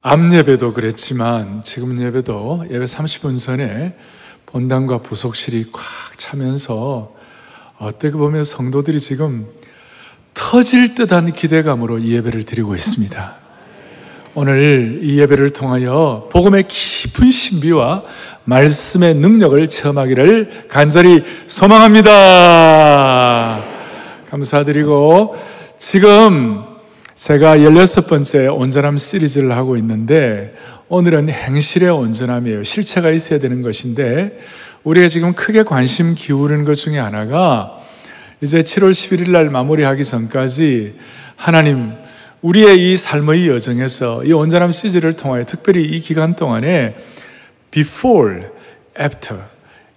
암 예배도 그랬지만 지금 예배도 예배 30분 전에 본당과 부속실이 꽉 차면서 어떻게 보면 성도들이 지금 터질 듯한 기대감으로 이 예배를 드리고 있습니다. 오늘 이 예배를 통하여 복음의 깊은 신비와 말씀의 능력을 체험하기를 간절히 소망합니다. 감사드리고 지금 제가 16번째 온전함 시리즈를 하고 있는데 오늘은 행실의 온전함이에요. 실체가 있어야 되는 것인데 우리가 지금 크게 관심 기울이는 것 중에 하나가 이제 7월 11일 날 마무리하기 전까지 하나님 우리의 이 삶의 여정에서 이 온전함 시리즈를 통하여 특별히 이 기간 동안에 before, after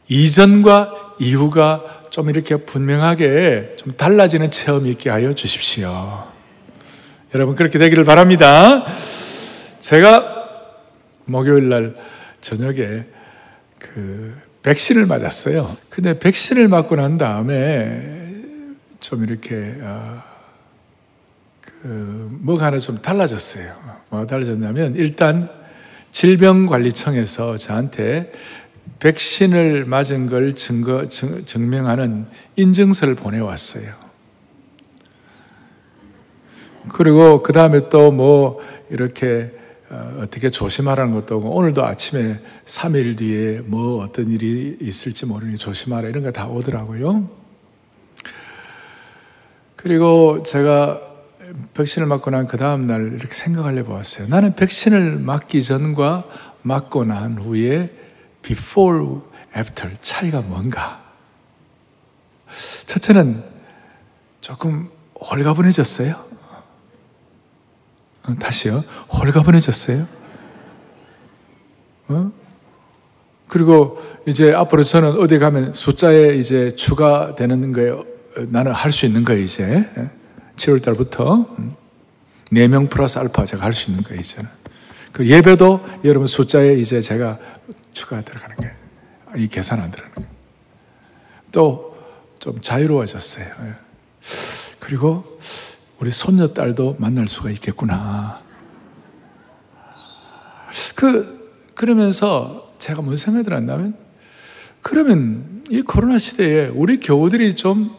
이전과 이후가 좀 이렇게 분명하게 좀 달라지는 체험이 있게 하여 주십시오. 여러분 그렇게 되기를 바랍니다. 제가 목요일 날 저녁에 그 백신을 맞았어요. 근데 백신을 맞고 난 다음에 좀 이렇게 어, 그 뭐가 하나 좀 달라졌어요. 뭐가 달라졌냐면 일단 질병관리청에서 저한테 백신을 맞은 걸 증거 증 명하는 인증서를 보내왔어요. 그리고 그 다음에 또 뭐 이렇게 어, 떻게 조심하라는 것도 오고 오늘도 아침에 3일 뒤에 뭐 어떤 일이 있을지 모르니 조심하라 이런 거 다 오더라고요. 그리고 제가 백신을 맞고 난 그 다음날 이렇게 생각을 해보았어요. 나는 백신을 맞기 전과 맞고 난 후에 before, after 차이가 뭔가? 첫째는 조금 홀가분해졌어요. 어, 다시요. 홀가분해졌어요. 어? 그리고 이제 앞으로 저는 어디 가면 숫자에 이제 추가되는 거에 나는 할 수 있는 거예요, 이제. 7월 달부터. 4명 플러스 알파 제가 할 수 있는 거예요, 이제는. 그 예배도 여러분 숫자에 이제 제가 추가 들어가는 거예요. 이 계산 안 들어가는 거예요. 또 좀 자유로워졌어요. 예. 그리고 우리 손녀딸도 만날 수가 있겠구나. 그, 그러면서 제가 무슨 생각이 들었냐면, 그러면 이 코로나 시대에 우리 교우들이 좀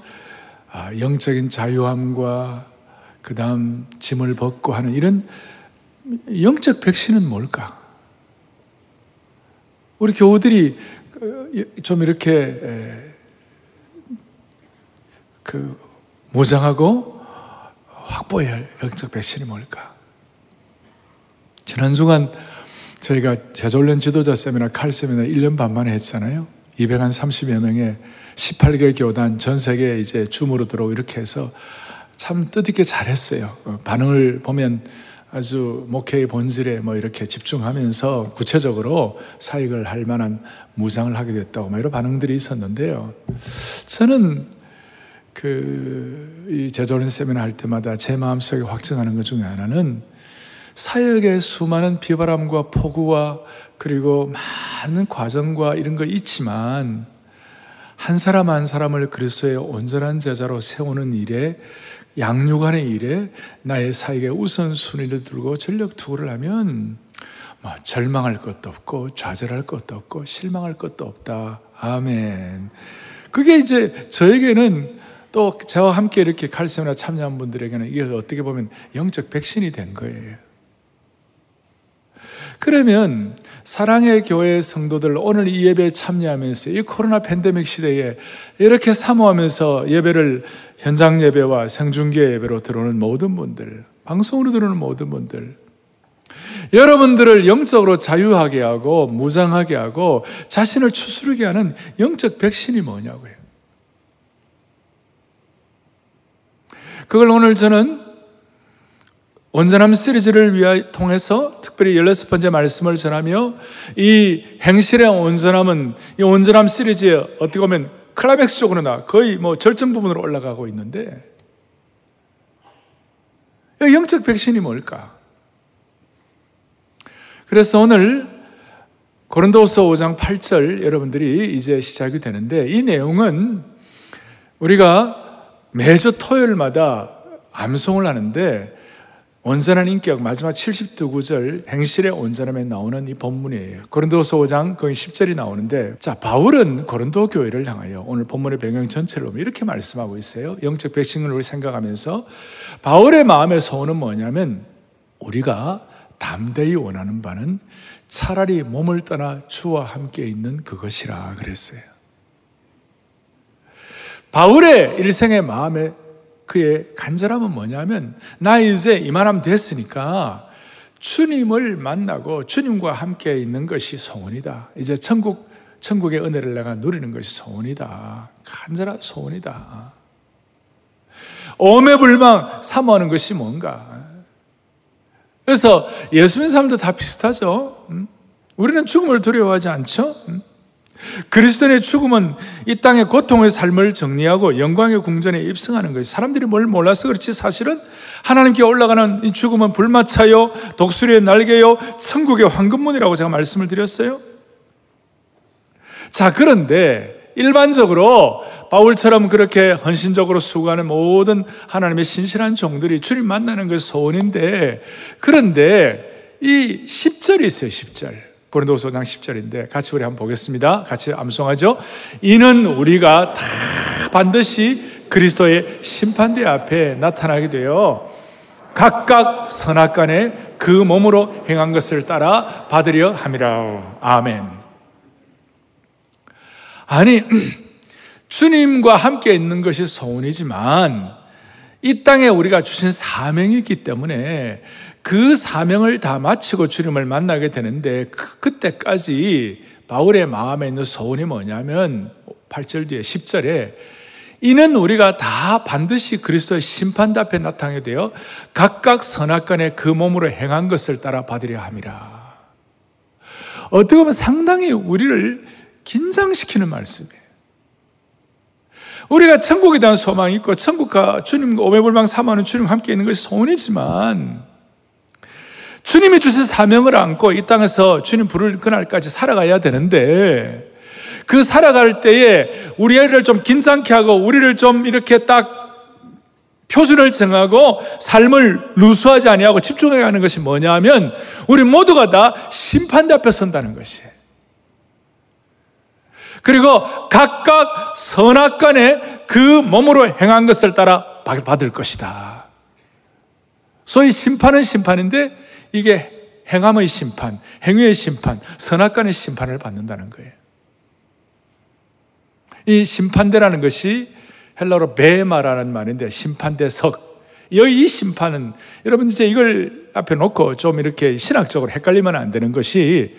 아, 영적인 자유함과 그 다음 짐을 벗고 하는 이런 영적 백신은 뭘까? 우리 교우들이 좀 이렇게 그 무장하고 확보해야 할 영적 백신이 뭘까? 지난 주간 저희가 제조련 지도자 세미나 칼 세미나 1년 반 만에 했잖아요. 230여 명의 18개 교단 전 세계 이제 줌으로 들어오고 이렇게 해서 참 뜻있게 잘했어요. 어, 반응을 보면 아주 목회의 본질에 뭐 이렇게 집중하면서 구체적으로 사익을 할 만한 무장을 하게 됐다고 뭐 이런 반응들이 있었는데요. 저는 그 이 제조련 세미나 할 때마다 제 마음속에 확증하는 것 중에 하나는 사역의 수많은 비바람과 폭우와 그리고 많은 과정과 이런 거 있지만 한 사람 한 사람을 그리스도의 온전한 제자로 세우는 일에 양육하는 일에 나의 사역의 우선순위를 두고 전력 투구를 하면 뭐 절망할 것도 없고 좌절할 것도 없고 실망할 것도 없다. 아멘. 그게 이제 저에게는 또 저와 함께 이렇게 칼세미나 참여한 분들에게는 이게 어떻게 보면 영적 백신이 된 거예요. 그러면 사랑의 교회 성도들 오늘 이 예배에 참여하면서 이 코로나 팬데믹 시대에 이렇게 사모하면서 예배를 현장 예배와 생중계 예배로 들어오는 모든 분들, 방송으로 들어오는 모든 분들, 여러분들을 영적으로 자유하게 하고 무장하게 하고 자신을 추스르게 하는 영적 백신이 뭐냐고요. 그걸 오늘 저는 온전함 시리즈를 위하 통해서 특별히 16번째 말씀을 전하며 이 행실의 온전함은 이 온전함 시리즈에 어떻게 보면 클라백스 쪽으로 나 거의 뭐 절정 부분으로 올라가고 있는데 영적 백신이 뭘까? 그래서 오늘 고린도서 5장 8절 여러분들이 이제 시작이 되는데 이 내용은 우리가 매주 토요일마다 암송을 하는데 온전한 인격 마지막 72구절 행실의 온전함에 나오는 이 본문이에요. 고린도서 5장 거기 10절이 나오는데 자 바울은 고린도 교회를 향하여 오늘 본문의 배경 전체를 보면 이렇게 말씀하고 있어요. 영적 백신을 우리 생각하면서 바울의 마음의 소원은 뭐냐면 우리가 담대히 원하는 바는 차라리 몸을 떠나 주와 함께 있는 그것이라 그랬어요. 바울의 일생의 마음에 그의 간절함은 뭐냐면 나 이제 이만하면 됐으니까 주님을 만나고 주님과 함께 있는 것이 소원이다. 이제 천국 천국의 은혜를 내가 누리는 것이 소원이다. 간절한 소원이다. 오매불망 사모하는 것이 뭔가? 그래서 예수 믿는 사람도 다 비슷하죠. 우리는 죽음을 두려워하지 않죠? 그리스도의 죽음은 이 땅의 고통의 삶을 정리하고 영광의 궁전에 입성하는 거예요. 사람들이 뭘 몰라서 그렇지 사실은 하나님께 올라가는 이 죽음은 불마차요, 독수리의 날개요, 천국의 황금문이라고 제가 말씀을 드렸어요. 자, 그런데 일반적으로 바울처럼 그렇게 헌신적으로 수고하는 모든 하나님의 신실한 종들이 주님 만나는 것이 소원인데 그런데 이 10절이 있어요, 10절. 고린도서 5장 10절인데 같이 우리 한번 보겠습니다. 같이 암송하죠. 이는 우리가 다 반드시 그리스도의 심판대 앞에 나타나게 되어 각각 선악간에 그 몸으로 행한 것을 따라 받으려 함이라. 아멘. 아니, 주님과 함께 있는 것이 소원이지만 이 땅에 우리가 주신 사명이 있기 때문에 그 사명을 다 마치고 주님을 만나게 되는데 그, 그때까지 바울의 마음에 있는 소원이 뭐냐면 8절 뒤에 10절에 이는 우리가 다 반드시 그리스도의 심판 앞에 나타나게 되어 각각 선악간에 그 몸으로 행한 것을 따라 받으려 함이라. 어떻게 보면 상당히 우리를 긴장시키는 말씀이에요. 우리가 천국에 대한 소망이 있고 천국과 주님과 오매불망 사모하는 주님과 함께 있는 것이 소원이지만 주님이 주신 사명을 안고 이 땅에서 주님 부를 그날까지 살아가야 되는데 그 살아갈 때에 우리 애를 좀 긴장케 하고 우리를 좀 이렇게 딱 표준을 정하고 삶을 누수하지 아니하고 집중해 하는 것이 뭐냐면 우리 모두가 다 심판대 앞에 선다는 것이에요. 그리고 각각 선악간에 그 몸으로 행한 것을 따라 받을 것이다. 소위 심판은 심판인데 이게 행함의 심판, 행위의 심판, 선악간의 심판을 받는다는 거예요. 이 심판대라는 것이 헬라로 베마라는 말인데 심판대석. 이 심판은 여러분 이제 이걸 앞에 놓고 좀 이렇게 신학적으로 헷갈리면 안 되는 것이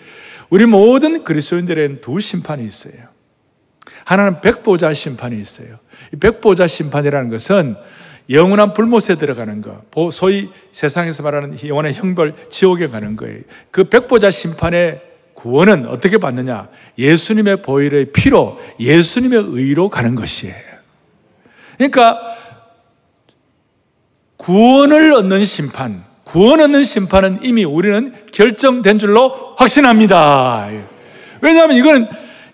우리 모든 그리스도인들에는 두 심판이 있어요. 하나는 백보자 심판이 있어요. 이 백보자 심판이라는 것은 영원한 불못에 들어가는 거, 소위 세상에서 말하는 영원한 형벌, 지옥에 가는 거예요. 그 백보자 심판의 구원은 어떻게 받느냐? 예수님의 보혈의 피로, 예수님의 의로 가는 것이에요. 그러니까, 구원을 얻는 심판, 구원 얻는 심판은 이미 우리는 결정된 줄로 확신합니다. 왜냐하면 이거는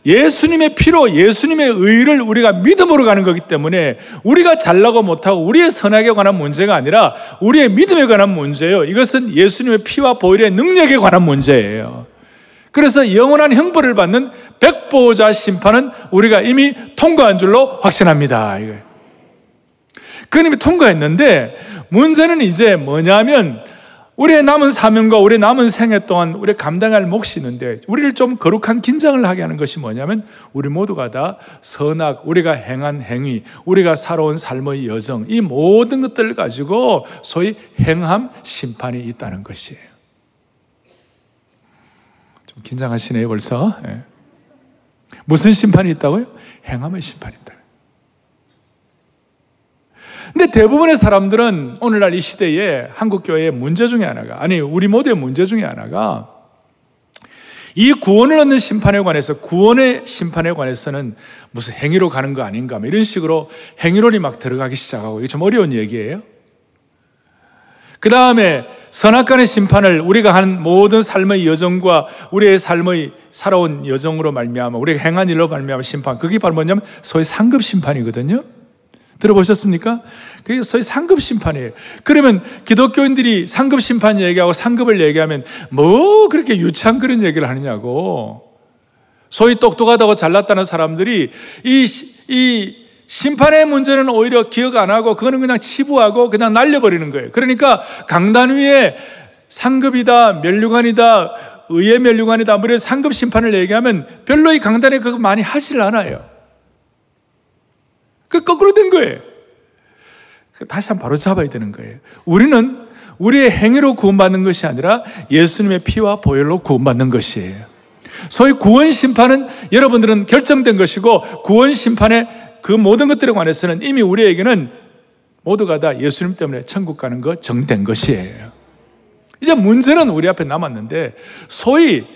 예수님의 피로 예수님의 의를 우리가 믿음으로 가는 거기 때문에 우리가 잘나고 못하고 우리의 선악에 관한 문제가 아니라 우리의 믿음에 관한 문제예요. 이것은 예수님의 피와 보혈의 능력에 관한 문제예요. 그래서 영원한 형벌을 받는 백보자 심판은 우리가 이미 통과한 줄로 확신합니다. 그 이미 통과했는데 문제는 이제 뭐냐면 우리의 남은 사명과 우리의 남은 생애 동안 우리 감당할 몫이 있는데 우리를 좀 거룩한 긴장을 하게 하는 것이 뭐냐면 우리 모두가 다 선악, 우리가 행한 행위, 우리가 살아온 삶의 여정 이 모든 것들을 가지고 소위 행함 심판이 있다는 것이에요. 좀 긴장하시네요 벌써. 네. 무슨 심판이 있다고요? 행함의 심판입니다. 근데 대부분의 사람들은 오늘날 이 시대에 한국 교회의 문제 중에 하나가, 아니, 우리 모두의 문제 중에 하나가 이 구원을 얻는 심판에 관해서, 구원의 심판에 관해서는 무슨 행위로 가는 거 아닌가, 뭐 이런 식으로 행위론이 막 들어가기 시작하고, 이게 좀 어려운 얘기예요. 그 다음에 선악간의 심판을 우리가 한 모든 삶의 여정과 우리의 삶의 살아온 여정으로 말미암아 우리가 행한 일로 말미암아 심판 그게 바로 뭐냐면 소위 상급 심판이거든요. 들어보셨습니까? 그게 소위 상급 심판이에요. 그러면 기독교인들이 상급 심판 얘기하고 상급을 얘기하면 뭐 그렇게 유치한 그런 얘기를 하느냐고. 소위 똑똑하다고 잘났다는 사람들이 이, 이 심판의 문제는 오히려 기억 안 하고 그거는 그냥 치부하고 그냥 날려버리는 거예요. 그러니까 강단 위에 상급이다, 멸류관이다, 의의 멸류관이다, 아무래도 상급 심판을 얘기하면 별로 이 강단에 그거 많이 하질 않아요. 그 거꾸로 된 거예요. 다시 한번 바로 잡아야 되는 거예요. 우리는 우리의 행위로 구원받는 것이 아니라 예수님의 피와 보혈로 구원받는 것이에요. 소위 구원 심판은 여러분들은 결정된 것이고 구원 심판의 그 모든 것들에 관해서는 이미 우리에게는 모두가 다 예수님 때문에 천국 가는 거 정된 것이에요. 이제 문제는 우리 앞에 남았는데 소위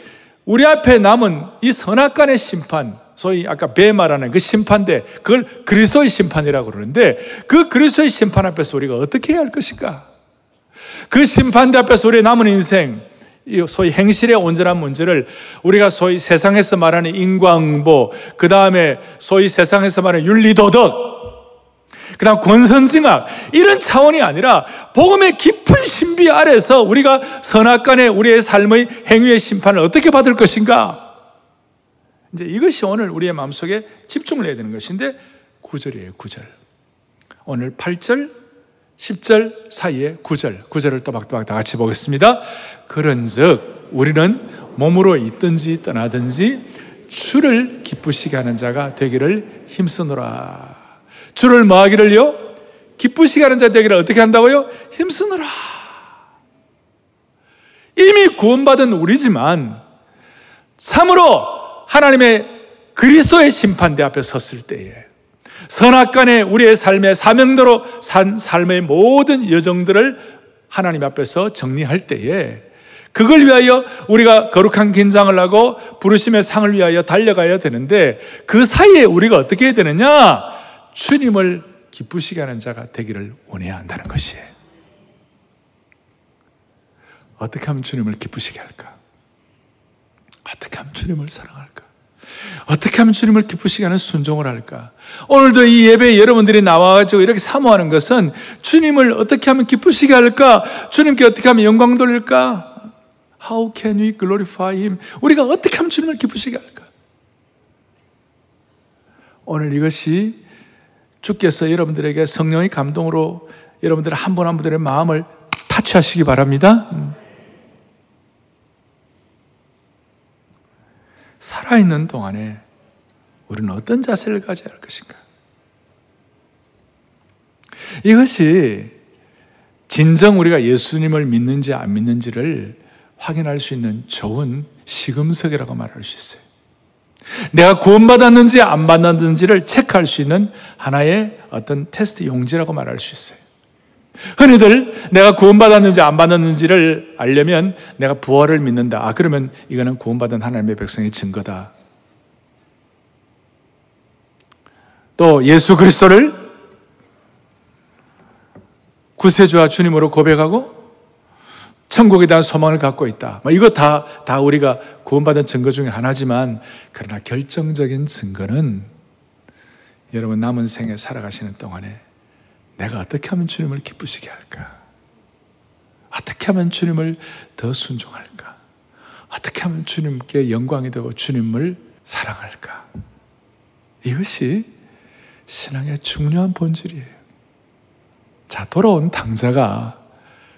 우리 앞에 남은 이 선악간의 심판, 소위 아까 배 말하는 그 심판대, 그걸 그리스도의 심판이라고 그러는데 그 그리스도의 심판 앞에서 우리가 어떻게 해야 할 것인가? 그 심판대 앞에서 우리의 남은 인생, 소위 행실의 온전한 문제를 우리가 소위 세상에서 말하는 인광보, 그 다음에 소위 세상에서 말하는 윤리도덕, 그 다음 권선징악, 이런 차원이 아니라 복음의 깊은 신비 아래서 우리가 선악 간의 우리의 삶의 행위의 심판을 어떻게 받을 것인가? 이제 이것이 오늘 우리의 마음속에 집중을 해야 되는 것인데 9절이에요, 9절. 오늘 8절, 10절 사이에 9절, 9절을 또박또박 다 같이 보겠습니다. 그런 즉 우리는 몸으로 있든지 떠나든지 주를 기쁘시게 하는 자가 되기를 힘쓰노라. 주를 뭐 하기를요? 기쁘시게 하는 자 되기를 어떻게 한다고요? 힘쓰노라. 이미 구원받은 우리지만 참으로 하나님의 그리스도의 심판대 앞에 섰을 때에 선악간에 우리의 삶의 사명대로 산 삶의 모든 여정들을 하나님 앞에서 정리할 때에 그걸 위하여 우리가 거룩한 긴장을 하고 부르심의 상을 위하여 달려가야 되는데 그 사이에 우리가 어떻게 해야 되느냐? 주님을 기쁘시게 하는 자가 되기를 원해야 한다는 것이에요. 어떻게 하면 주님을 기쁘시게 할까? 어떻게 하면 주님을 사랑할까? 어떻게 하면 주님을 기쁘시게 하는 순종을 할까? 오늘도 이 예배에 여러분들이 나와가지고 이렇게 사모하는 것은 주님을 어떻게 하면 기쁘시게 할까? 주님께 어떻게 하면 영광 돌릴까? How can we glorify Him? 우리가 어떻게 하면 주님을 기쁘시게 할까? 오늘 이것이 주께서 여러분들에게 성령의 감동으로 여러분들 한 분 한 분들의 마음을 타취하시기 바랍니다. 살아있는 동안에 우리는 어떤 자세를 가져야 할 것인가? 이것이 진정 우리가 예수님을 믿는지 안 믿는지를 확인할 수 있는 좋은 시금석이라고 말할 수 있어요. 내가 구원받았는지 안 받았는지를 체크할 수 있는 하나의 어떤 테스트 용지라고 말할 수 있어요. 흔히들 내가 구원받았는지 안 받았는지를 알려면 내가 부활을 믿는다. 아, 그러면 이거는 구원받은 하나님의 백성의 증거다. 또 예수 그리스도를 구세주와 주님으로 고백하고 천국에 대한 소망을 갖고 있다. 뭐 이거 다, 다 우리가 구원받은 증거 중에 하나지만, 그러나 결정적인 증거는 여러분 남은 생에 살아가시는 동안에 내가 어떻게 하면 주님을 기쁘시게 할까? 어떻게 하면 주님을 더 순종할까? 어떻게 하면 주님께 영광이 되고 주님을 사랑할까? 이것이 신앙의 중요한 본질이에요. 자, 돌아온 당자가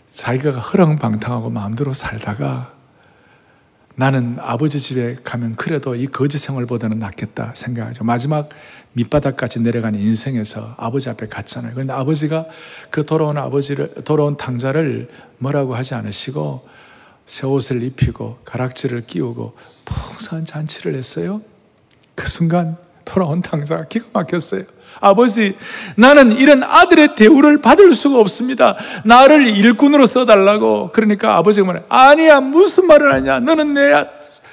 자기가 허랑방탕하고 마음대로 살다가 나는 아버지 집에 가면 그래도 이 거지 생활보다는 낫겠다 생각하죠. 마지막 밑바닥까지 내려가는 인생에서 아버지 앞에 갔잖아요. 그런데 아버지가 그 돌아온 아버지를, 돌아온 당자를 뭐라고 하지 않으시고 새 옷을 입히고 가락지를 끼우고 풍성한 잔치를 했어요. 그 순간 돌아온 당자가 기가 막혔어요. 아버지, 나는 이런 아들의 대우를 받을 수가 없습니다. 나를 일꾼으로 써달라고. 그러니까 아버지가 말해, 아니야, 무슨 말을 하냐. 너는 내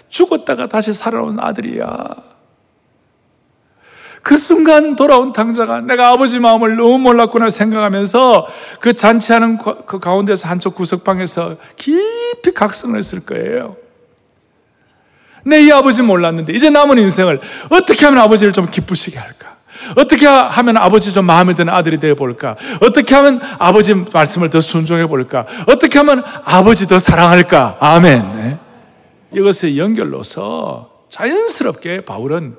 죽었다가 다시 살아온 아들이야. 그 순간 돌아온 당자가 내가 아버지 마음을 너무 몰랐구나 생각하면서 그 잔치하는 그 가운데서 한쪽 구석방에서 깊이 각성을 했을 거예요. 내 이 아버지 몰랐는데 이제 남은 인생을 어떻게 하면 아버지를 좀 기쁘시게 할까? 어떻게 하면 아버지 좀 마음에 드는 아들이 되어 볼까? 어떻게 하면 아버지 말씀을 더 순종해 볼까? 어떻게 하면 아버지 더 사랑할까? 아멘. 네. 이것의 연결로서 자연스럽게 바울은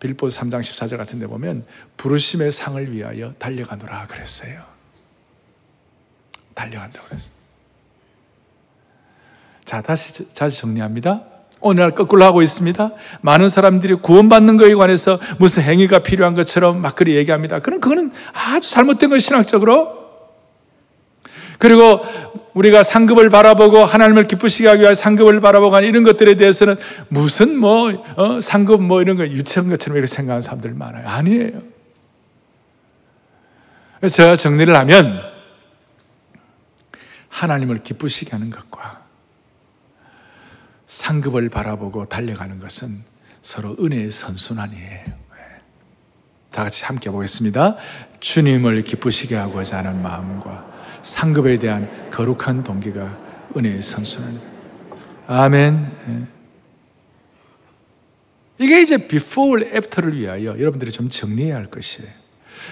빌보 3장 14절 같은 데 보면 부르심의 상을 위하여 달려가노라 그랬어요. 달려간다고 그랬어요. 자, 다시, 다시 정리합니다. 오늘날 거꾸로 하고 있습니다. 많은 사람들이 구원받는 것에 관해서 무슨 행위가 필요한 것처럼 막 그리 얘기합니다. 그럼 그거는 아주 잘못된 것 신학적으로. 그리고 우리가 상급을 바라보고 하나님을 기쁘시게 하기 위해 상급을 바라보고 하는 이런 것들에 대해서는 무슨 뭐 어, 상급 뭐 이런 거 유치한 것처럼 이렇게 생각하는 사람들 많아요. 아니에요. 제가 정리를 하면 하나님을 기쁘시게 하는 것과 상급을 바라보고 달려가는 것은 서로 은혜의 선순환이에요. 다 같이 함께 보겠습니다. 주님을 기쁘시게 하고자 하는 마음과 상급에 대한 거룩한 동기가 은혜의 선순환입니다. 아멘. 이게 이제 before, after를 위하여 여러분들이 좀 정리해야 할 것이에요.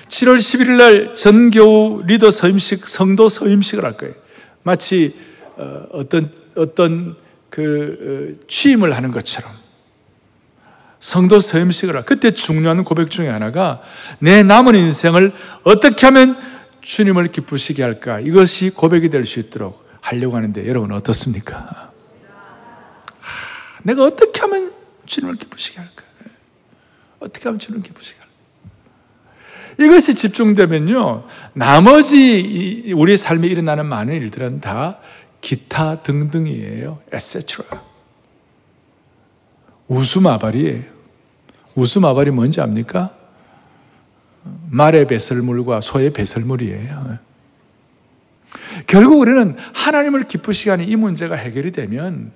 7월 11일 날 전교우 리더 서임식, 성도 서임식을 할 거예요. 마치 어, 어떤 어떤 그 어, 취임을 하는 것처럼 성도 서임식을 하. 그때 중요한 고백 중에 하나가 내 남은 인생을 어떻게 하면 주님을 기쁘시게 할까? 이것이 고백이 될 수 있도록 하려고 하는데 여러분 어떻습니까? 하, 내가 어떻게 하면 주님을 기쁘시게 할까? 어떻게 하면 주님을 기쁘시게 할까? 이것이 집중되면요, 나머지 우리 삶에 일어나는 많은 일들은 다 기타 등등이에요. etc. 웃음아발이에요. 웃음아발이 뭔지 압니까? 말의 배설물과 소의 배설물이에요. 결국 우리는 하나님을 기쁘시게 하는 이 문제가 해결이 되면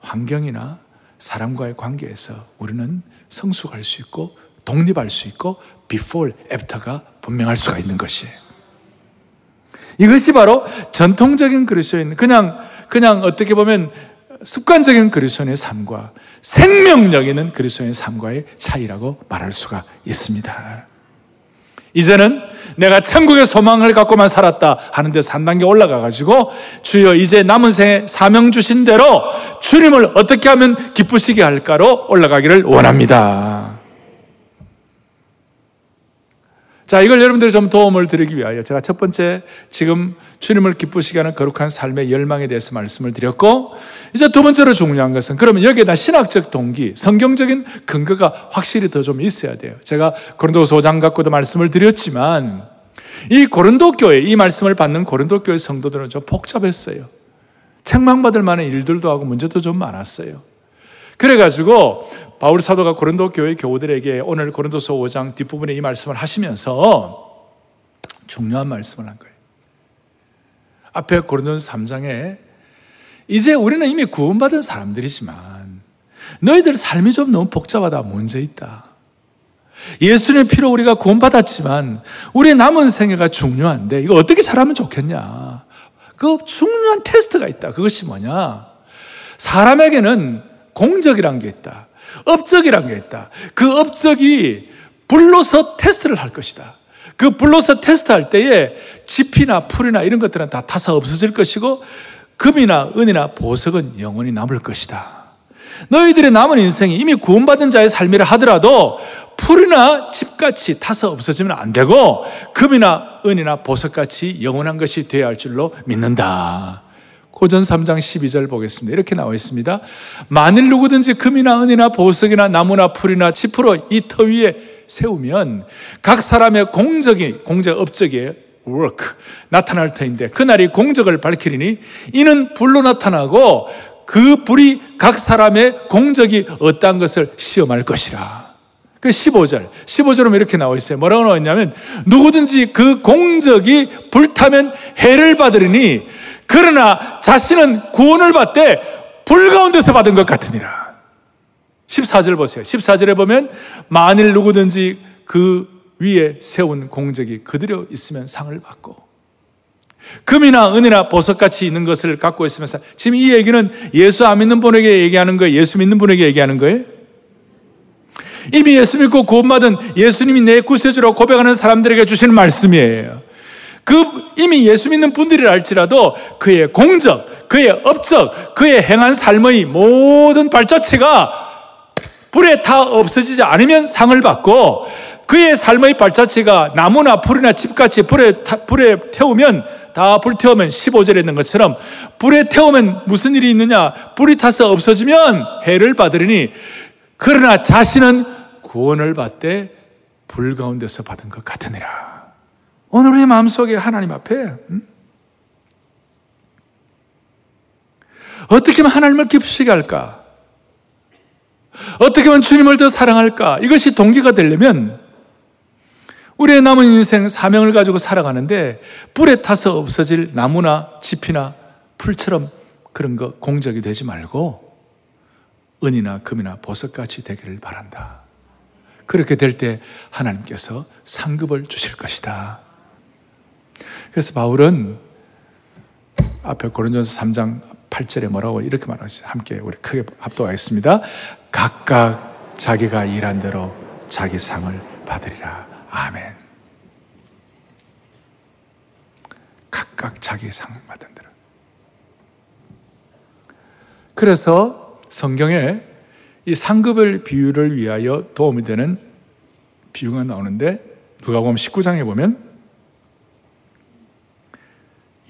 환경이나 사람과의 관계에서 우리는 성숙할 수 있고 독립할 수 있고 before, after가 분명할 수가 있는 것이에요. 이것이 바로 전통적인 그리스도인, 그냥, 그냥 어떻게 보면 습관적인 그리스도인의 삶과 생명력 있는 그리스도인의 삶과의 차이라고 말할 수가 있습니다. 이제는 내가 천국의 소망을 갖고만 살았다 하는데 3단계 올라가 가지고 주여 이제 남은 생에 사명 주신 대로 주님을 어떻게 하면 기쁘시게 할까로 올라가기를 원합니다. 자, 이걸 여러분들이 좀 도움을 드리기 위하여 제가 첫 번째 지금 주님을 기쁘시게 하는 거룩한 삶의 열망에 대해서 말씀을 드렸고, 이제 두 번째로 중요한 것은 그러면 여기에다 신학적 동기, 성경적인 근거가 확실히 더 좀 있어야 돼요. 제가 고린도서 5장 갖고도 말씀을 드렸지만, 이 고린도 교회, 이 말씀을 받는 고린도 교회 성도들은 좀 복잡했어요. 책망받을 만한 일들도 하고 문제도 좀 많았어요. 그래가지고 바울 사도가 고린도 교회 교우들에게 오늘 고린도서 5장 뒷부분에 이 말씀을 하시면서 중요한 말씀을 한 거예요. 앞에 고린도서 3장에 이제 우리는 이미 구원받은 사람들이지만 너희들 삶이 좀 너무 복잡하다 문제 있다. 예수님의 피로 우리가 구원받았지만 우리의 남은 생애가 중요한데 이거 어떻게 살면 좋겠냐? 그 중요한 테스트가 있다. 그것이 뭐냐? 사람에게는 공적이란 게 있다. 업적이란 게 있다. 그 업적이 불로서 테스트를 할 것이다. 그 불로서 테스트할 때에 지피나 풀이나 이런 것들은 다 타서 없어질 것이고 금이나 은이나 보석은 영원히 남을 것이다. 너희들의 남은 인생이 이미 구원받은 자의 삶이라 하더라도 풀이나 집같이 타서 없어지면 안 되고 금이나 은이나 보석같이 영원한 것이 되어야 할 줄로 믿는다. 고전 3장 12절 보겠습니다. 이렇게 나와 있습니다. 만일 누구든지 금이나 은이나 보석이나 나무나 풀이나 지푸로 이터 위에 세우면 각 사람의 공적이, 공적 업적이 work, 나타날 터인데 그날이 공적을 밝히리니 이는 불로 나타나고 그 불이 각 사람의 공적이 어떠한 것을 시험할 것이라. 그 15절. 15절은 이렇게 나와 있어요. 뭐라고 나와 있냐면, 누구든지 그 공적이 불타면 해를 받으리니, 그러나 자신은 구원을 받되 불 가운데서 받은 것 같으니라. 14절 보세요. 14절에 보면 만일 누구든지 그 위에 세운 공적이 그대로 있으면 상을 받고 금이나 은이나 보석같이 있는 것을 갖고 있으면서 지금 이 얘기는 예수 안 믿는 분에게 얘기하는 거예요? 예수 믿는 분에게 얘기하는 거예요? 이미 예수 믿고 구원받은 예수님이 내 구세주라고 고백하는 사람들에게 주시는 말씀이에요. 그 이미 예수 믿는 분들이라 할지라도 그의 공적, 그의 업적, 그의 행한 삶의 모든 발자체가 불에 다 없어지지 않으면 상을 받고 그의 삶의 발자취가 나무나 풀이나 집같이 불에, 타, 불에 태우면 다 불태우면 15절에 있는 것처럼 불에 태우면 무슨 일이 있느냐? 불이 타서 없어지면 해를 받으리니 그러나 자신은 구원을 받되 불 가운데서 받은 것 같으니라 오늘 우리 마음속에 하나님 앞에 음? 어떻게 하면 하나님을 기쁘시게 할까? 어떻게 하면 주님을 더 사랑할까? 이것이 동기가 되려면 우리의 남은 인생 사명을 가지고 살아가는데 불에 타서 없어질 나무나 짚이나 풀처럼 그런 거 공적이 되지 말고 은이나 금이나 보석같이 되기를 바란다. 그렇게 될 때 하나님께서 상급을 주실 것이다. 그래서 바울은 앞에 고린도서 3장 8절에 뭐라고 이렇게 말하죠. 함께 우리 크게 합독하겠습니다. 각각 자기가 일한 대로 자기 상을 받으리라. 아멘. 각각 자기 상을 받은 대로. 그래서 성경에 이 상급을 비유를 위하여 도움이 되는 비유가 나오는데 누가 보면 19장에 보면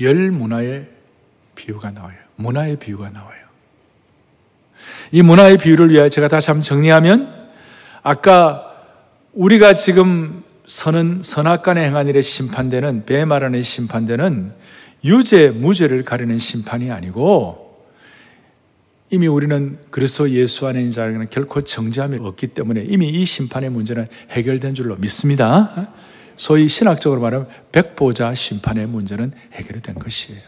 열 문화의 비유가 나와요. 문화의 비유가 나와요. 이 문화의 비유를 위하여 제가 다시 한번 정리하면 아까 우리가 지금 선은 선악간에 행한 일에 심판되는 배말하는 심판되는 유죄 무죄를 가리는 심판이 아니고 이미 우리는 그리스도 예수 안에 있는 자에게는 결코 정죄함이 없기 때문에 이미 이 심판의 문제는 해결된 줄로 믿습니다. 소위 신학적으로 말하면 백보자 심판의 문제는 해결이 된 것이에요.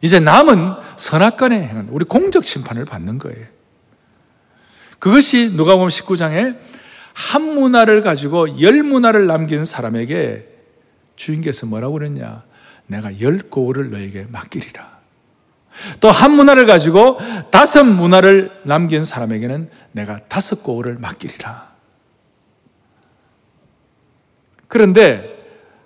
이제 남은 선악간에 행한 우리 공적 심판을 받는 거예요. 그것이 누가 보면 19장에 한 문화를 가지고 열 문화를 남긴 사람에게 주인께서 뭐라고 그랬냐? 내가 열 고을을 너에게 맡기리라. 또 한 문화를 가지고 다섯 문화를 남긴 사람에게는 내가 다섯 고을을 맡기리라. 그런데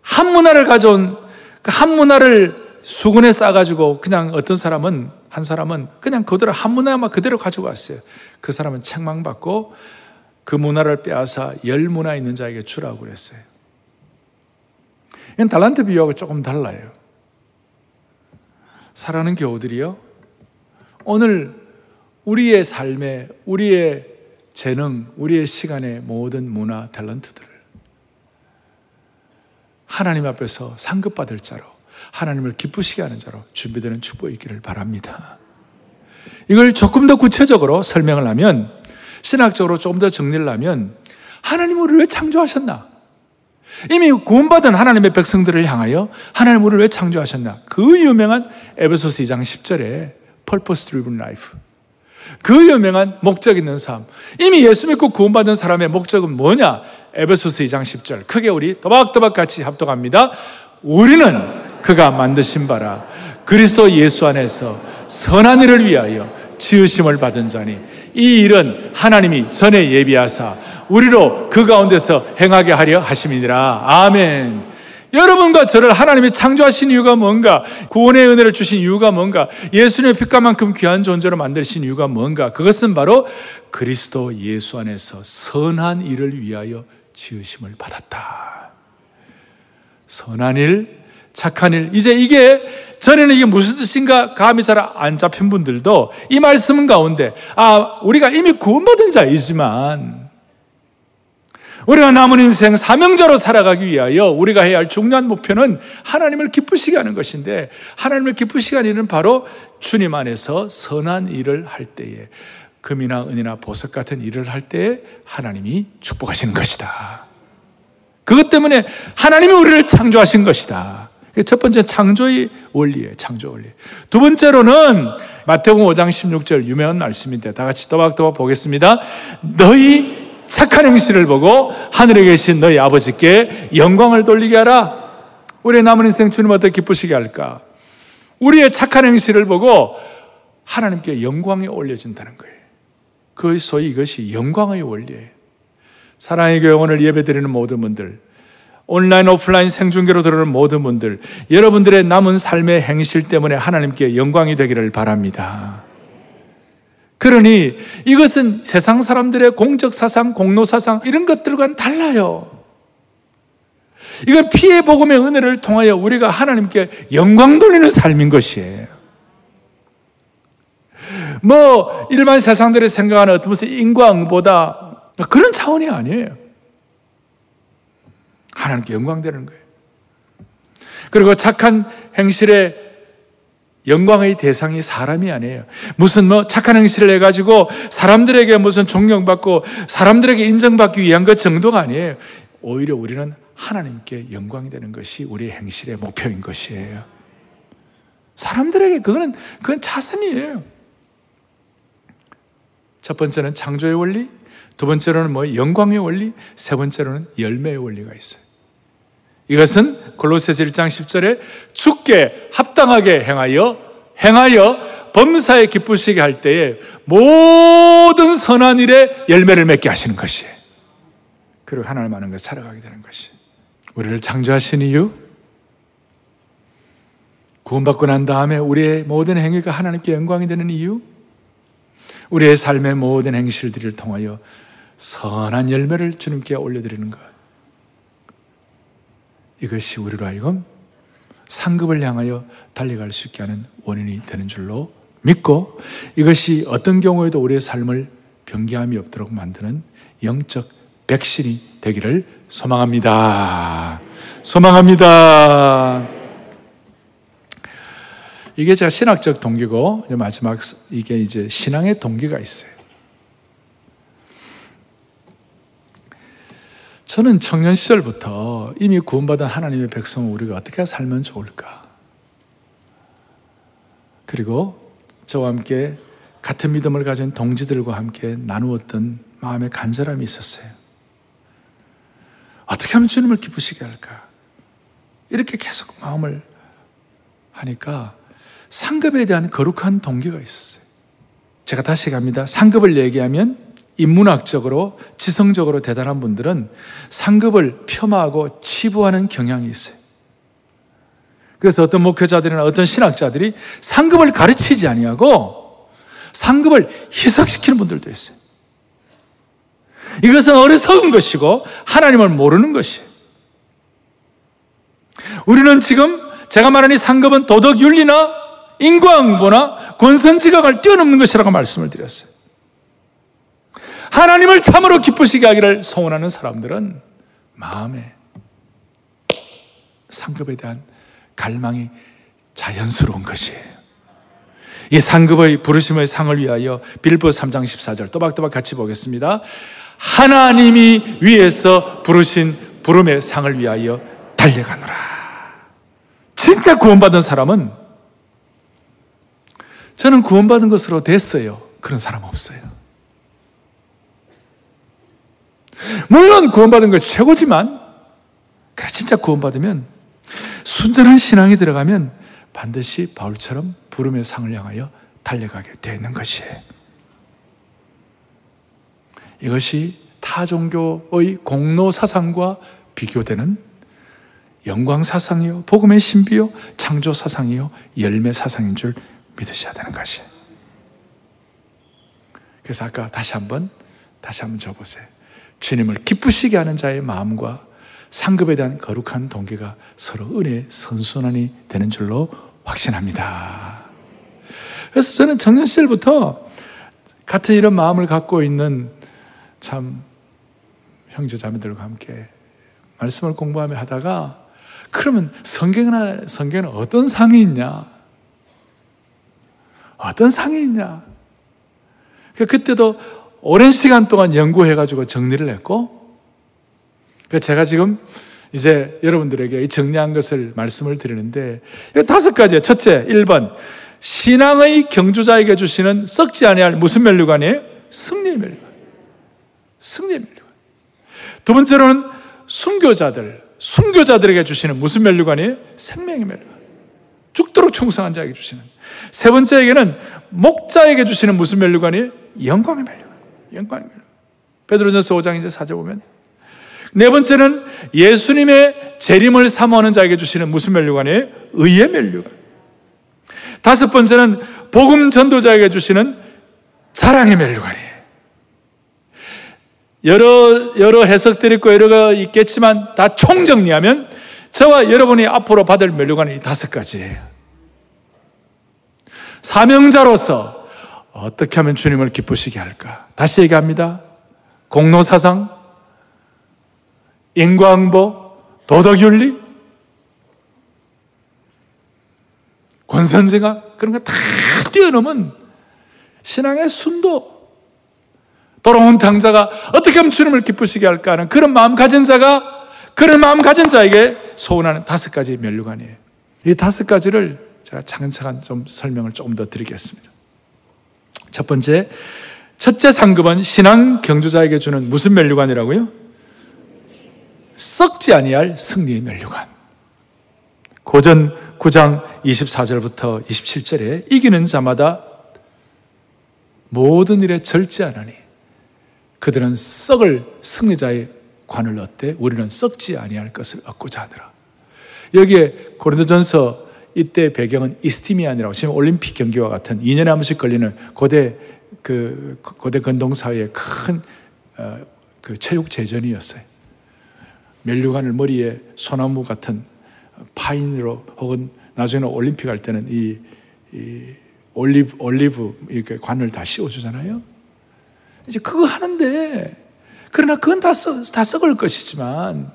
한 문화를 가져온 그한 문화를 수건에 싸가지고 그냥 어떤 사람은, 한 사람은 그냥 그대로 한 문화만 그대로 가지고 왔어요. 그 사람은 책망받고 그 문화를 빼앗아 열 문화 있는 자에게 주라고 그랬어요. 이건 달란트 비유하고 조금 달라요. 사랑하는 교우들이요. 오늘 우리의 삶에, 우리의 재능, 우리의 시간의 모든 문화, 탤런트들을 하나님 앞에서 상급받을 자로 하나님을 기쁘시게 하는 자로 준비되는 축복이 있기를 바랍니다. 이걸 조금 더 구체적으로 설명을 하면 신학적으로 조금 더 정리를 하면 하나님 우리를 왜 창조하셨나? 이미 구원받은 하나님의 백성들을 향하여 하나님 우리를 왜 창조하셨나? 그 유명한 에베소스 2장 10절에 purpose driven life. 그 유명한 목적 있는 삶. 이미 예수 믿고 구원받은 사람의 목적은 뭐냐? 에베소스 2장 10절. 크게 우리 또박또박 같이 합독합니다. 우리는 그가 만드신 바라 그리스도 예수 안에서 선한 일을 위하여 지으심을 받은 자니 이 일은 하나님이 전에 예비하사 우리로 그 가운데서 행하게 하려 하심이니라. 아멘. 여러분과 저를 하나님이 창조하신 이유가 뭔가? 구원의 은혜를 주신 이유가 뭔가? 예수님의 빛과만큼 귀한 존재로 만드신 이유가 뭔가? 그것은 바로 그리스도 예수 안에서 선한 일을 위하여 지으심을 받았다. 선한 일, 착한 일. 이제 이게 전에는 이게 무슨 뜻인가 감이 잘 안 잡힌 분들도 이 말씀 가운데 아 우리가 이미 구원받은 자이지만 우리가 남은 인생 사명자로 살아가기 위하여 우리가 해야 할 중요한 목표는 하나님을 기쁘시게 하는 것인데 하나님을 기쁘시게 하는 일은 바로 주님 안에서 선한 일을 할 때에 금이나 은이나 보석 같은 일을 할 때에 하나님이 축복하시는 것이다. 그것 때문에 하나님이 우리를 창조하신 것이다. 첫 번째 창조의 원리예요. 창조 원리. 두 번째로는 마태복음 5장 16절 유명한 말씀인데 다 같이 또박또박 보겠습니다. 너희 착한 행실을 보고 하늘에 계신 너희 아버지께 영광을 돌리게 하라. 우리의 남은 인생 주님 어떻게 기쁘시게 할까? 우리의 착한 행실을 보고 하나님께 영광이 올려진다는 거예요. 그 소위 이것이 영광의 원리예요. 사랑의 교회 오늘 예배 드리는 모든 분들, 온라인, 오프라인 생중계로 들어오는 모든 분들, 여러분들의 남은 삶의 행실 때문에 하나님께 영광이 되기를 바랍니다. 그러니 이것은 세상 사람들의 공적 사상, 공로 사상, 이런 것들과는 달라요. 이건 피해 복음의 은혜를 통하여 우리가 하나님께 영광 돌리는 삶인 것이에요. 뭐 일반 세상들이 생각하는 어떤 무슨 인과응보다 그런 차원이 아니에요. 하나님께 영광되는 거예요. 그리고 착한 행실의 영광의 대상이 사람이 아니에요. 무슨 뭐 착한 행실을 해가지고 사람들에게 무슨 존경받고 사람들에게 인정받기 위한 것 정도가 아니에요. 오히려 우리는 하나님께 영광이 되는 것이 우리의 행실의 목표인 것이에요. 사람들에게 그거는, 그건 차선이에요. 첫 번째는 창조의 원리, 두 번째로는 뭐 영광의 원리, 세 번째로는 열매의 원리가 있어요. 이것은 골로새서 1장 10절에 죽게 합당하게 행하여 행하여 범사에 기쁘시게 할 때에 모든 선한 일에 열매를 맺게 하시는 것이에요. 그리고 하나님 아는 것 살아가게 되는 것이. 우리를 창조하신 이유 구원받고 난 다음에 우리의 모든 행위가 하나님께 영광이 되는 이유 우리의 삶의 모든 행실들을 통하여 선한 열매를 주님께 올려드리는 것. 이것이 우리로 하여금 상급을 향하여 달려갈 수 있게 하는 원인이 되는 줄로 믿고 이것이 어떤 경우에도 우리의 삶을 변개함이 없도록 만드는 영적 백신이 되기를 소망합니다. 소망합니다. 이게 제가 신학적 동기고 마지막 이게 이제 신앙의 동기가 있어요. 저는 청년 시절부터 이미 구원받은 하나님의 백성 우리가 어떻게 살면 좋을까? 그리고 저와 함께 같은 믿음을 가진 동지들과 함께 나누었던 마음의 간절함이 있었어요. 어떻게 하면 주님을 기쁘시게 할까? 이렇게 계속 마음을 하니까 상급에 대한 거룩한 동기가 있었어요. 제가 다시 갑니다. 상급을 얘기하면 인문학적으로 지성적으로 대단한 분들은 상급을 폄하하고 치부하는 경향이 있어요. 그래서 어떤 목회자들이나 어떤 신학자들이 상급을 가르치지 아니하고 상급을 희석시키는 분들도 있어요. 이것은 어리석은 것이고 하나님을 모르는 것이에요. 우리는 지금 제가 말하는 이 상급은 도덕 윤리나 인과응보나 권선지각을 뛰어넘는 것이라고 말씀을 드렸어요. 하나님을 참으로 기쁘시게 하기를 소원하는 사람들은 마음에 상급에 대한 갈망이 자연스러운 것이에요. 이 상급의 부르심의 상을 위하여 빌보 3장 14절 또박또박 같이 보겠습니다. 하나님이 위에서 부르신 부름의 상을 위하여 달려가노라. 진짜 구원받은 사람은 저는 구원받은 것으로 됐어요. 그런 사람 없어요. 물론 구원받은 것이 최고지만, 그래, 진짜 구원받으면, 순전한 신앙이 들어가면 반드시 바울처럼 부름의 상을 향하여 달려가게 되는 것이에요. 이것이 타 종교의 공로 사상과 비교되는 영광 사상이요, 복음의 신비요, 창조 사상이요, 열매 사상인 줄 믿으셔야 되는 것이에요. 그래서 아까 다시 한번, 다시 한번 줘보세요. 주님을 기쁘시게 하는 자의 마음과 상급에 대한 거룩한 동기가 서로 은혜의 선순환이 되는 줄로 확신합니다. 그래서 저는 청년 시절부터 같은 이런 마음을 갖고 있는 참 형제 자매들과 함께 말씀을 공부하며 하다가 그러면 성경은 성경은 어떤 상이 있냐? 어떤 상이 있냐? 그때도 오랜 시간 동안 연구해가지고 정리를 했고, 제가 지금 이제 여러분들에게 정리한 것을 말씀을 드리는데, 다섯 가지예요. 첫째, 1번. 신앙의 경주자에게 주시는 썩지 아니할 무슨 멸류관이에요? 승리의 멸류관. 승리의 멸류관. 두 번째로는 순교자들, 순교자들에게 주시는 무슨 멸류관이에요? 생명의 멸류관. 죽도록 충성한 자에게 주시는. 세 번째에게는 목자에게 주시는 무슨 멸류관이에요? 영광의 멸류관. 영광의 멸류관. 베드로전서 5장 이제 사제 보면 네 번째는 예수님의 재림을 사모하는 자에게 주시는 무슨 멸류관이에요? 의의 멸류관. 다섯 번째는 복음 전도자에게 주시는 사랑의 멸류관이에요. 여러, 여러 해석들이 있고 여러가 있겠지만 다 총정리하면 저와 여러분이 앞으로 받을 멸류관이 다섯 가지예요. 사명자로서 어떻게 하면 주님을 기쁘시게 할까? 다시 얘기합니다. 공로사상, 인과응보, 도덕윤리, 권선징악 그런 거 다 뛰어넘은 신앙의 순도 돌아온 당자가 어떻게 하면 주님을 기쁘시게 할까 하는 그런 마음 가진 자가 그런 마음 가진 자에게 소원하는 다섯 가지 멸류관이에요. 이 다섯 가지를 제가 차근차근 좀 설명을 조금 더 드리겠습니다. 첫 번째, 첫째 상급은 신앙 경주자에게 주는 무슨 멸류관이라고요? 썩지 아니할 승리의 멸류관. 고전 9장 24절부터 27절에 이기는 자마다 모든 일에 절제하나니 그들은 썩을 승리자의 관을 얻되 우리는 썩지 아니할 것을 얻고자 하더라. 여기에 고린도전서 이때 배경은 이스티미안이라고 지금 올림픽 경기와 같은 2년에 한 번씩 걸리는 고대 그 고대 근동 사회의 큰그 어, 체육 제전이었어요. 멜류관을 머리에 소나무 같은 파인으로 혹은 나중에는 올림픽 할 때는 이, 이 올리브 올리브 이렇게 관을 다 씌워주잖아요. 이제 그거 하는데 그러나 그건 다, 썩, 다 썩을 것이지만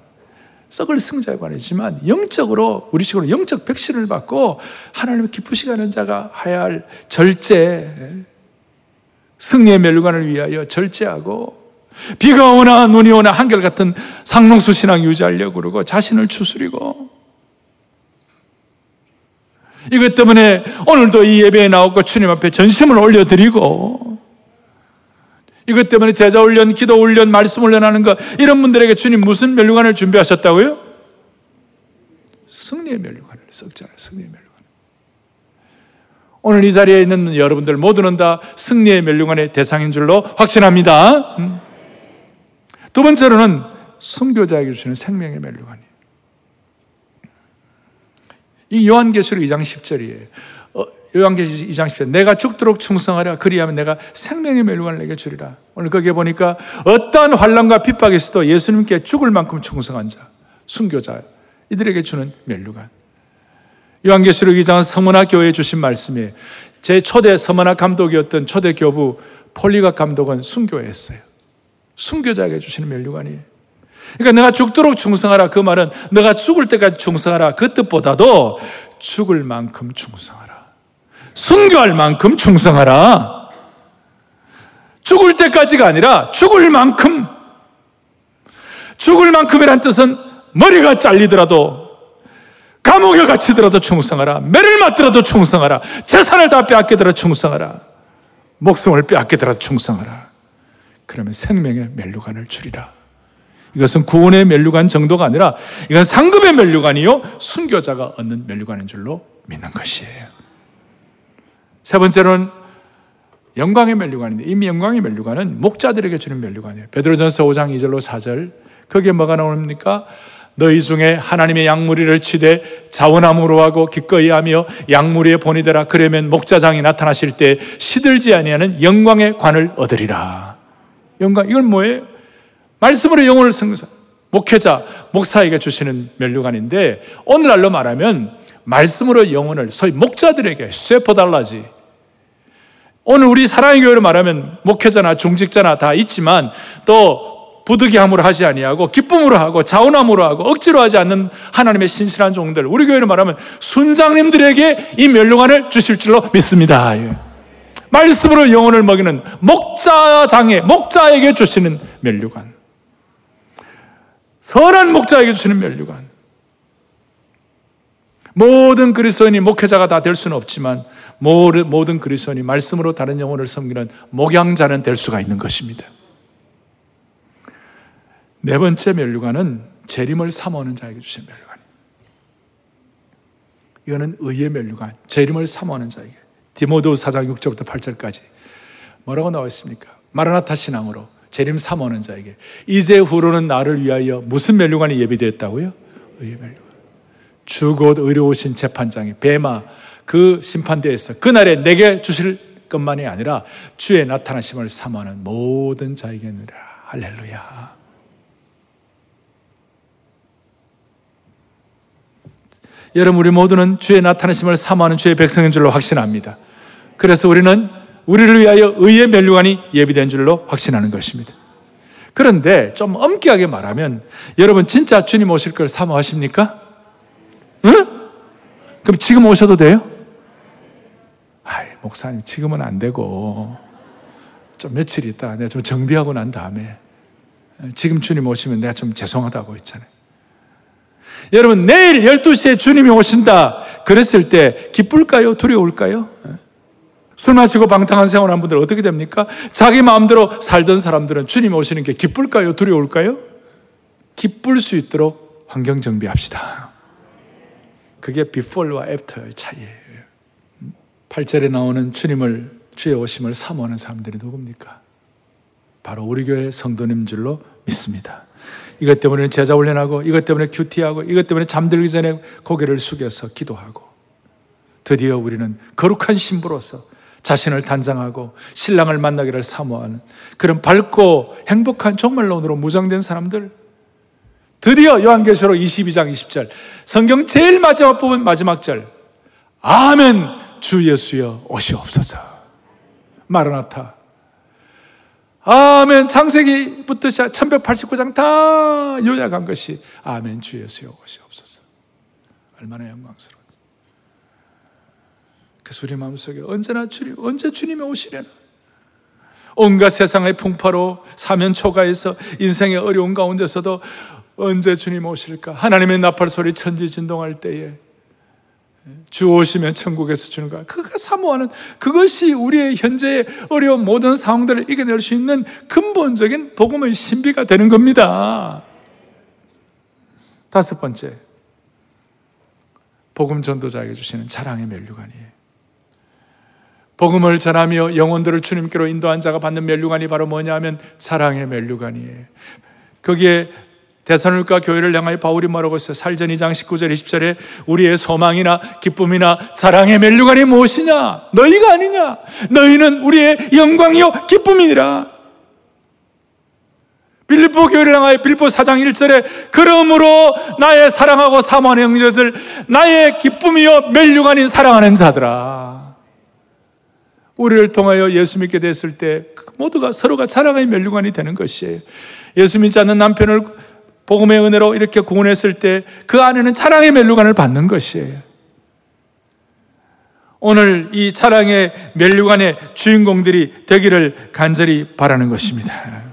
썩을 승자의 관이지만 영적으로 우리 식으로 영적 백신을 받고 하나님을 기쁘시게 하는 자가 해야 할 절제 승리의 멸관을 위하여 절제하고 비가 오나 눈이 오나 한결같은 상록수 신앙 유지하려고 그러고 자신을 추스리고 이것 때문에 오늘도 이 예배에 나오고 주님 앞에 전심을 올려드리고 이것 때문에 제자 훈련, 기도 훈련, 말씀 훈련하는 것 이런 분들에게 주님 무슨 멸류관을 준비하셨다고요? 승리의 멸류관을 썩잖아요. 승리의 멸류관. 오늘 이 자리에 있는 여러분들 모두는 다 승리의 멸류관의 대상인 줄로 확신합니다. 음. 두 번째로는 순교자에게 주시는 생명의 멸류관이에요. 이 요한계시록 2장 10절이에요. 어, 요한계시록 2장 10절. 내가 죽도록 충성하라. 그리하면 내가 생명의 멸류관을 내게 주리라. 오늘 거기에 보니까 어떠한 환란과 핍박에서도 예수님께 죽을 만큼 충성한 자, 순교자, 이들에게 주는 멸류관. 요한계시록 2장은 서문화 교회에 주신 말씀이에요. 제 초대 서문화 감독이었던 초대 교부 폴리가 감독은 순교했어요. 순교자에게 주시는 멸류관이에요. 그러니까 내가 죽도록 충성하라 그 말은 내가 죽을 때까지 충성하라 그 뜻보다도 죽을 만큼 충성하라. 순교할 만큼 충성하라. 죽을 때까지가 아니라 죽을 만큼 죽을 만큼이란 뜻은 머리가 잘리더라도 감옥에 갇히더라도 충성하라. 매를 맞더라도 충성하라. 재산을 다 빼앗기더라도 충성하라. 목숨을 빼앗기더라도 충성하라. 그러면 생명의 멸류관을 줄이라. 이것은 구원의 멸류관 정도가 아니라 이건 상급의 멸류관이요 순교자가 얻는 멸류관인 줄로 믿는 것이에요. 세 번째로는 영광의 멸류관인데 이 영광의 멸류관은 목자들에게 주는 멸류관이에요. 베드로전서 5장 2절로 4절 거기에 뭐가 나옵니까? 너희 중에 하나님의 양무리를 치되 자원함으로 하고 기꺼이 하며 양무리에 본이 되라 그러면 목자장이 나타나실 때 시들지 아니하는 영광의 관을 얻으리라. 영광 이건 뭐예요? 말씀으로 영혼을 성사 목회자, 목사에게 주시는 멸류관인데 오늘날로 말하면 말씀으로 영혼을 소위 목자들에게 쇠포달라지 오늘 우리 사랑의 교회로 말하면 목회자나 중직자나 다 있지만 또 부득이함으로 하지 아니하고 기쁨으로 하고 자원함으로 하고 억지로 하지 않는 하나님의 신실한 종들 우리 교회로 말하면 순장님들에게 이 멸류관을 주실 줄로 믿습니다. 예. 말씀으로 영혼을 먹이는 목자장에 목자에게 주시는 멸류관. 선한 목자에게 주시는 멸류관. 모든 그리스도인이 목회자가 다 될 수는 없지만 모든 그리스도인이 말씀으로 다른 영혼을 섬기는 목양자는 될 수가 있는 것입니다. 네 번째 멸류관은 재림을 삼어오는 자에게 주신 멸류관. 이거는 의의 멸류관, 재림을 삼어오는 자에게. 디모도 4장 6절부터 8절까지 뭐라고 나와 있습니까? 마라나타 신앙으로 재림 사모하는 자에게 이제 후로는 나를 위하여 무슨 멸류관이 예비되었다고요? 의의 멸류관. 주곧 의로우신 재판장이 베마 그 심판대에서 그날에 내게 주실 것만이 아니라 주의 나타나심을 사모하는 모든 자에게니라. 할렐루야. 여러분 우리 모두는 주의 나타나심을 사모하는 주의 백성인 줄로 확신합니다. 그래서 우리는 우리를 위하여 의의 멸류관이 예비된 줄로 확신하는 것입니다. 그런데 좀 엄격하게 말하면 여러분 진짜 주님 오실 걸 사모하십니까? 응? 그럼 지금 오셔도 돼요? 목사님 지금은 안 되고 좀 며칠 있다 내가 좀 정비하고 난 다음에 지금 주님 오시면 내가 좀 죄송하다고 했잖아요. 여러분 내일 12시에 주님이 오신다 그랬을 때 기쁠까요? 두려울까요? 술 마시고 방탕한 생활한 분들 어떻게 됩니까? 자기 마음대로 살던 사람들은 주님 오시는 게 기쁠까요? 두려울까요? 기쁠 수 있도록 환경 정비합시다. 그게 before와 after의 차이예요. 8절에 나오는 주님을, 주의 오심을 사모하는 사람들이 누굽니까? 바로 우리 교회 성도님 줄로 믿습니다. 이것 때문에 제자 훈련하고, 이것 때문에 큐티하고, 이것 때문에 잠들기 전에 고개를 숙여서 기도하고, 드디어 우리는 거룩한 신부로서 자신을 단장하고 신랑을 만나기를 사모하는 그런 밝고 행복한 종말론으로 무장된 사람들 드디어 요한계시록 22장 20절 성경 제일 마지막 부분 마지막 절 아멘 주 예수여 오시옵소서. 마르나타. 아멘. 창세기부터 시작 1189장 다 요약한 것이 아멘. 주 예수여 오시옵소서. 얼마나 영광스러워 그래서 우리 마음속에 언제나 주님, 언제 주님이 오시려나. 온갖 세상의 풍파로 사면 초가에서 인생의 어려운 가운데서도 언제 주님 오실까? 하나님의 나팔 소리 천지 진동할 때에 주 오시면 천국에서 주는 거. 그가 사모하는 그것이 우리의 현재의 어려운 모든 상황들을 이겨낼 수 있는 근본적인 복음의 신비가 되는 겁니다. 다섯 번째. 복음 전도자에게 주시는 자랑의 멸류관이에요. 복음을 전하며 영혼들을 주님께로 인도한 자가 받는 멸류관이 바로 뭐냐면 사랑의 멸류관이에요. 거기에 대선울과 교회를 향하여 바울이 말하고 있어요. 살전 2장 19절 20절에 우리의 소망이나 기쁨이나 사랑의 멸류관이 무엇이냐? 너희가 아니냐? 너희는 우리의 영광이요 기쁨이니라. 빌립보 교회를 향하여 빌립보 4장 1절에 그러므로 나의 사랑하고 사모하는 영젖을 나의 기쁨이요 멸류관인 사랑하는 자들아. 우리를 통하여 예수 믿게 됐을 때 모두가 서로가 자랑의 멸류관이 되는 것이에요. 예수 믿지 않는 남편을 복음의 은혜로 이렇게 구원했을 때 그 안에는 자랑의 멸류관을 받는 것이에요. 오늘 이 자랑의 멸류관의 주인공들이 되기를 간절히 바라는 것입니다.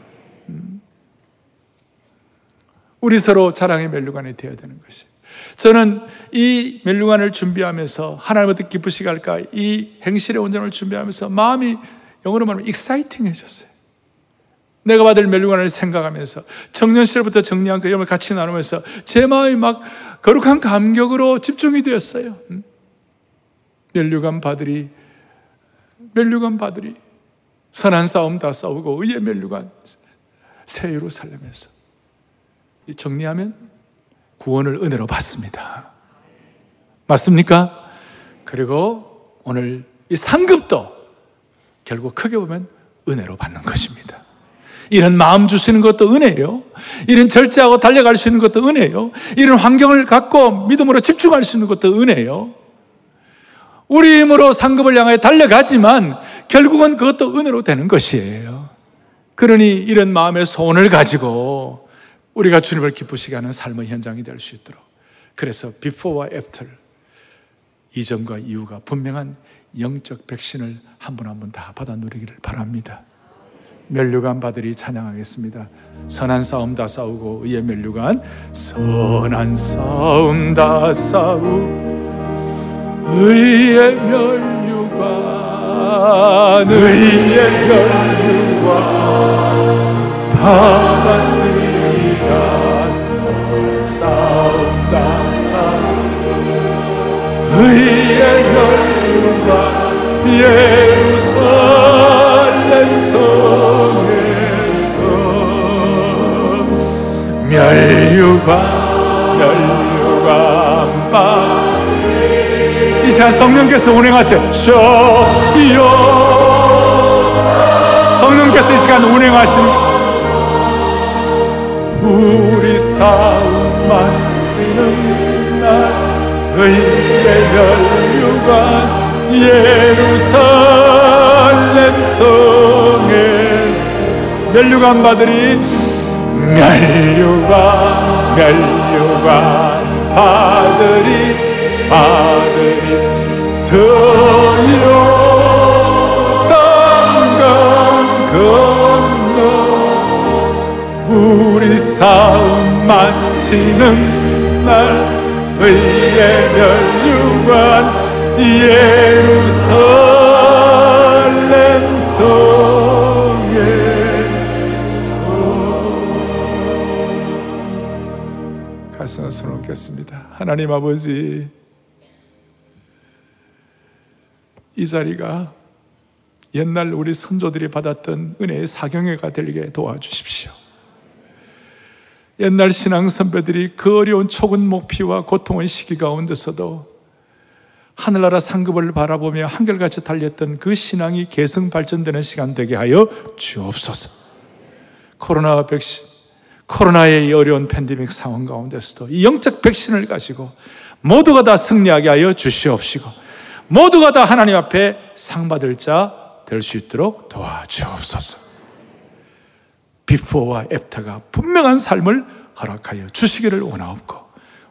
우리 서로 자랑의 멸류관이 되어야 되는 것이에요. 저는 이 멜루관을 준비하면서 하나님 어떻게 기쁘시게 할까 이 행실의 온전을 준비하면서 마음이 영어로 말하면 익사이팅해졌어요. 내가 받을 멜루관을 생각하면서 청년 시절부터 정리한 그 영을 같이 나누면서 제 마음이 막 거룩한 감격으로 집중이 되었어요. 멜루관 받으리 멜루관 받으리 선한 싸움 다 싸우고 의의 멜루관 새 예루살렘에서 정리하면 구원을 은혜로 받습니다. 맞습니까? 그리고 오늘 이 상급도 결국 크게 보면 은혜로 받는 것입니다. 이런 마음 주시는 것도 은혜예요. 이런 절제하고 달려갈 수 있는 것도 은혜예요. 이런 환경을 갖고 믿음으로 집중할 수 있는 것도 은혜예요. 우리 힘으로 상급을 향해 달려가지만 결국은 그것도 은혜로 되는 것이에요. 그러니 이런 마음의 소원을 가지고 우리가 주님을 기쁘시게 하는 삶의 현장이 될 수 있도록 그래서 before와 after 이전과 이후가 분명한 영적 백신을 한 분 한 분 다 받아 누리기를 바랍니다. 멸류관 받으리 찬양하겠습니다. 선한 싸움 다 싸우고 의의 멸류관. 선한 싸움 다 싸우 의의 멸류관. 의의 멸류관. 받았으니 싸운다 의의 멸류관. 예루살렘 백성에서 멸류관 멸류관 바이 시간 성령께서 운행하세요. 주여 성령께서 이 시간 운행하시는 우리 삶만 쓰는 날 의의 멸류관 예루살렘 성에 멸류관 받으리 멸류관 멸류관 받으리 받으리 서요 땅강 건너 우리 싸움 마치는 날 의의 멸류관 예루살렘 성에서. 가슴을 손놓겠습니다. 하나님 아버지 이 자리가 옛날 우리 선조들이 받았던 은혜의 사경회가 되게 도와주십시오. 옛날 신앙 선배들이 그 어려운 초근 목피와 고통의 시기 가운데서도 하늘나라 상급을 바라보며 한결같이 달렸던 그 신앙이 개성 발전되는 시간 되게 하여 주옵소서. 코로나 백신, 코로나의 어려운 팬데믹 상황 가운데서도 이 영적 백신을 가지고 모두가 다 승리하게 하여 주시옵시고 모두가 다 하나님 앞에 상 받을 자 될 수 있도록 도와주옵소서. 비포와 애프터가 분명한 삶을 허락하여 주시기를 원하옵고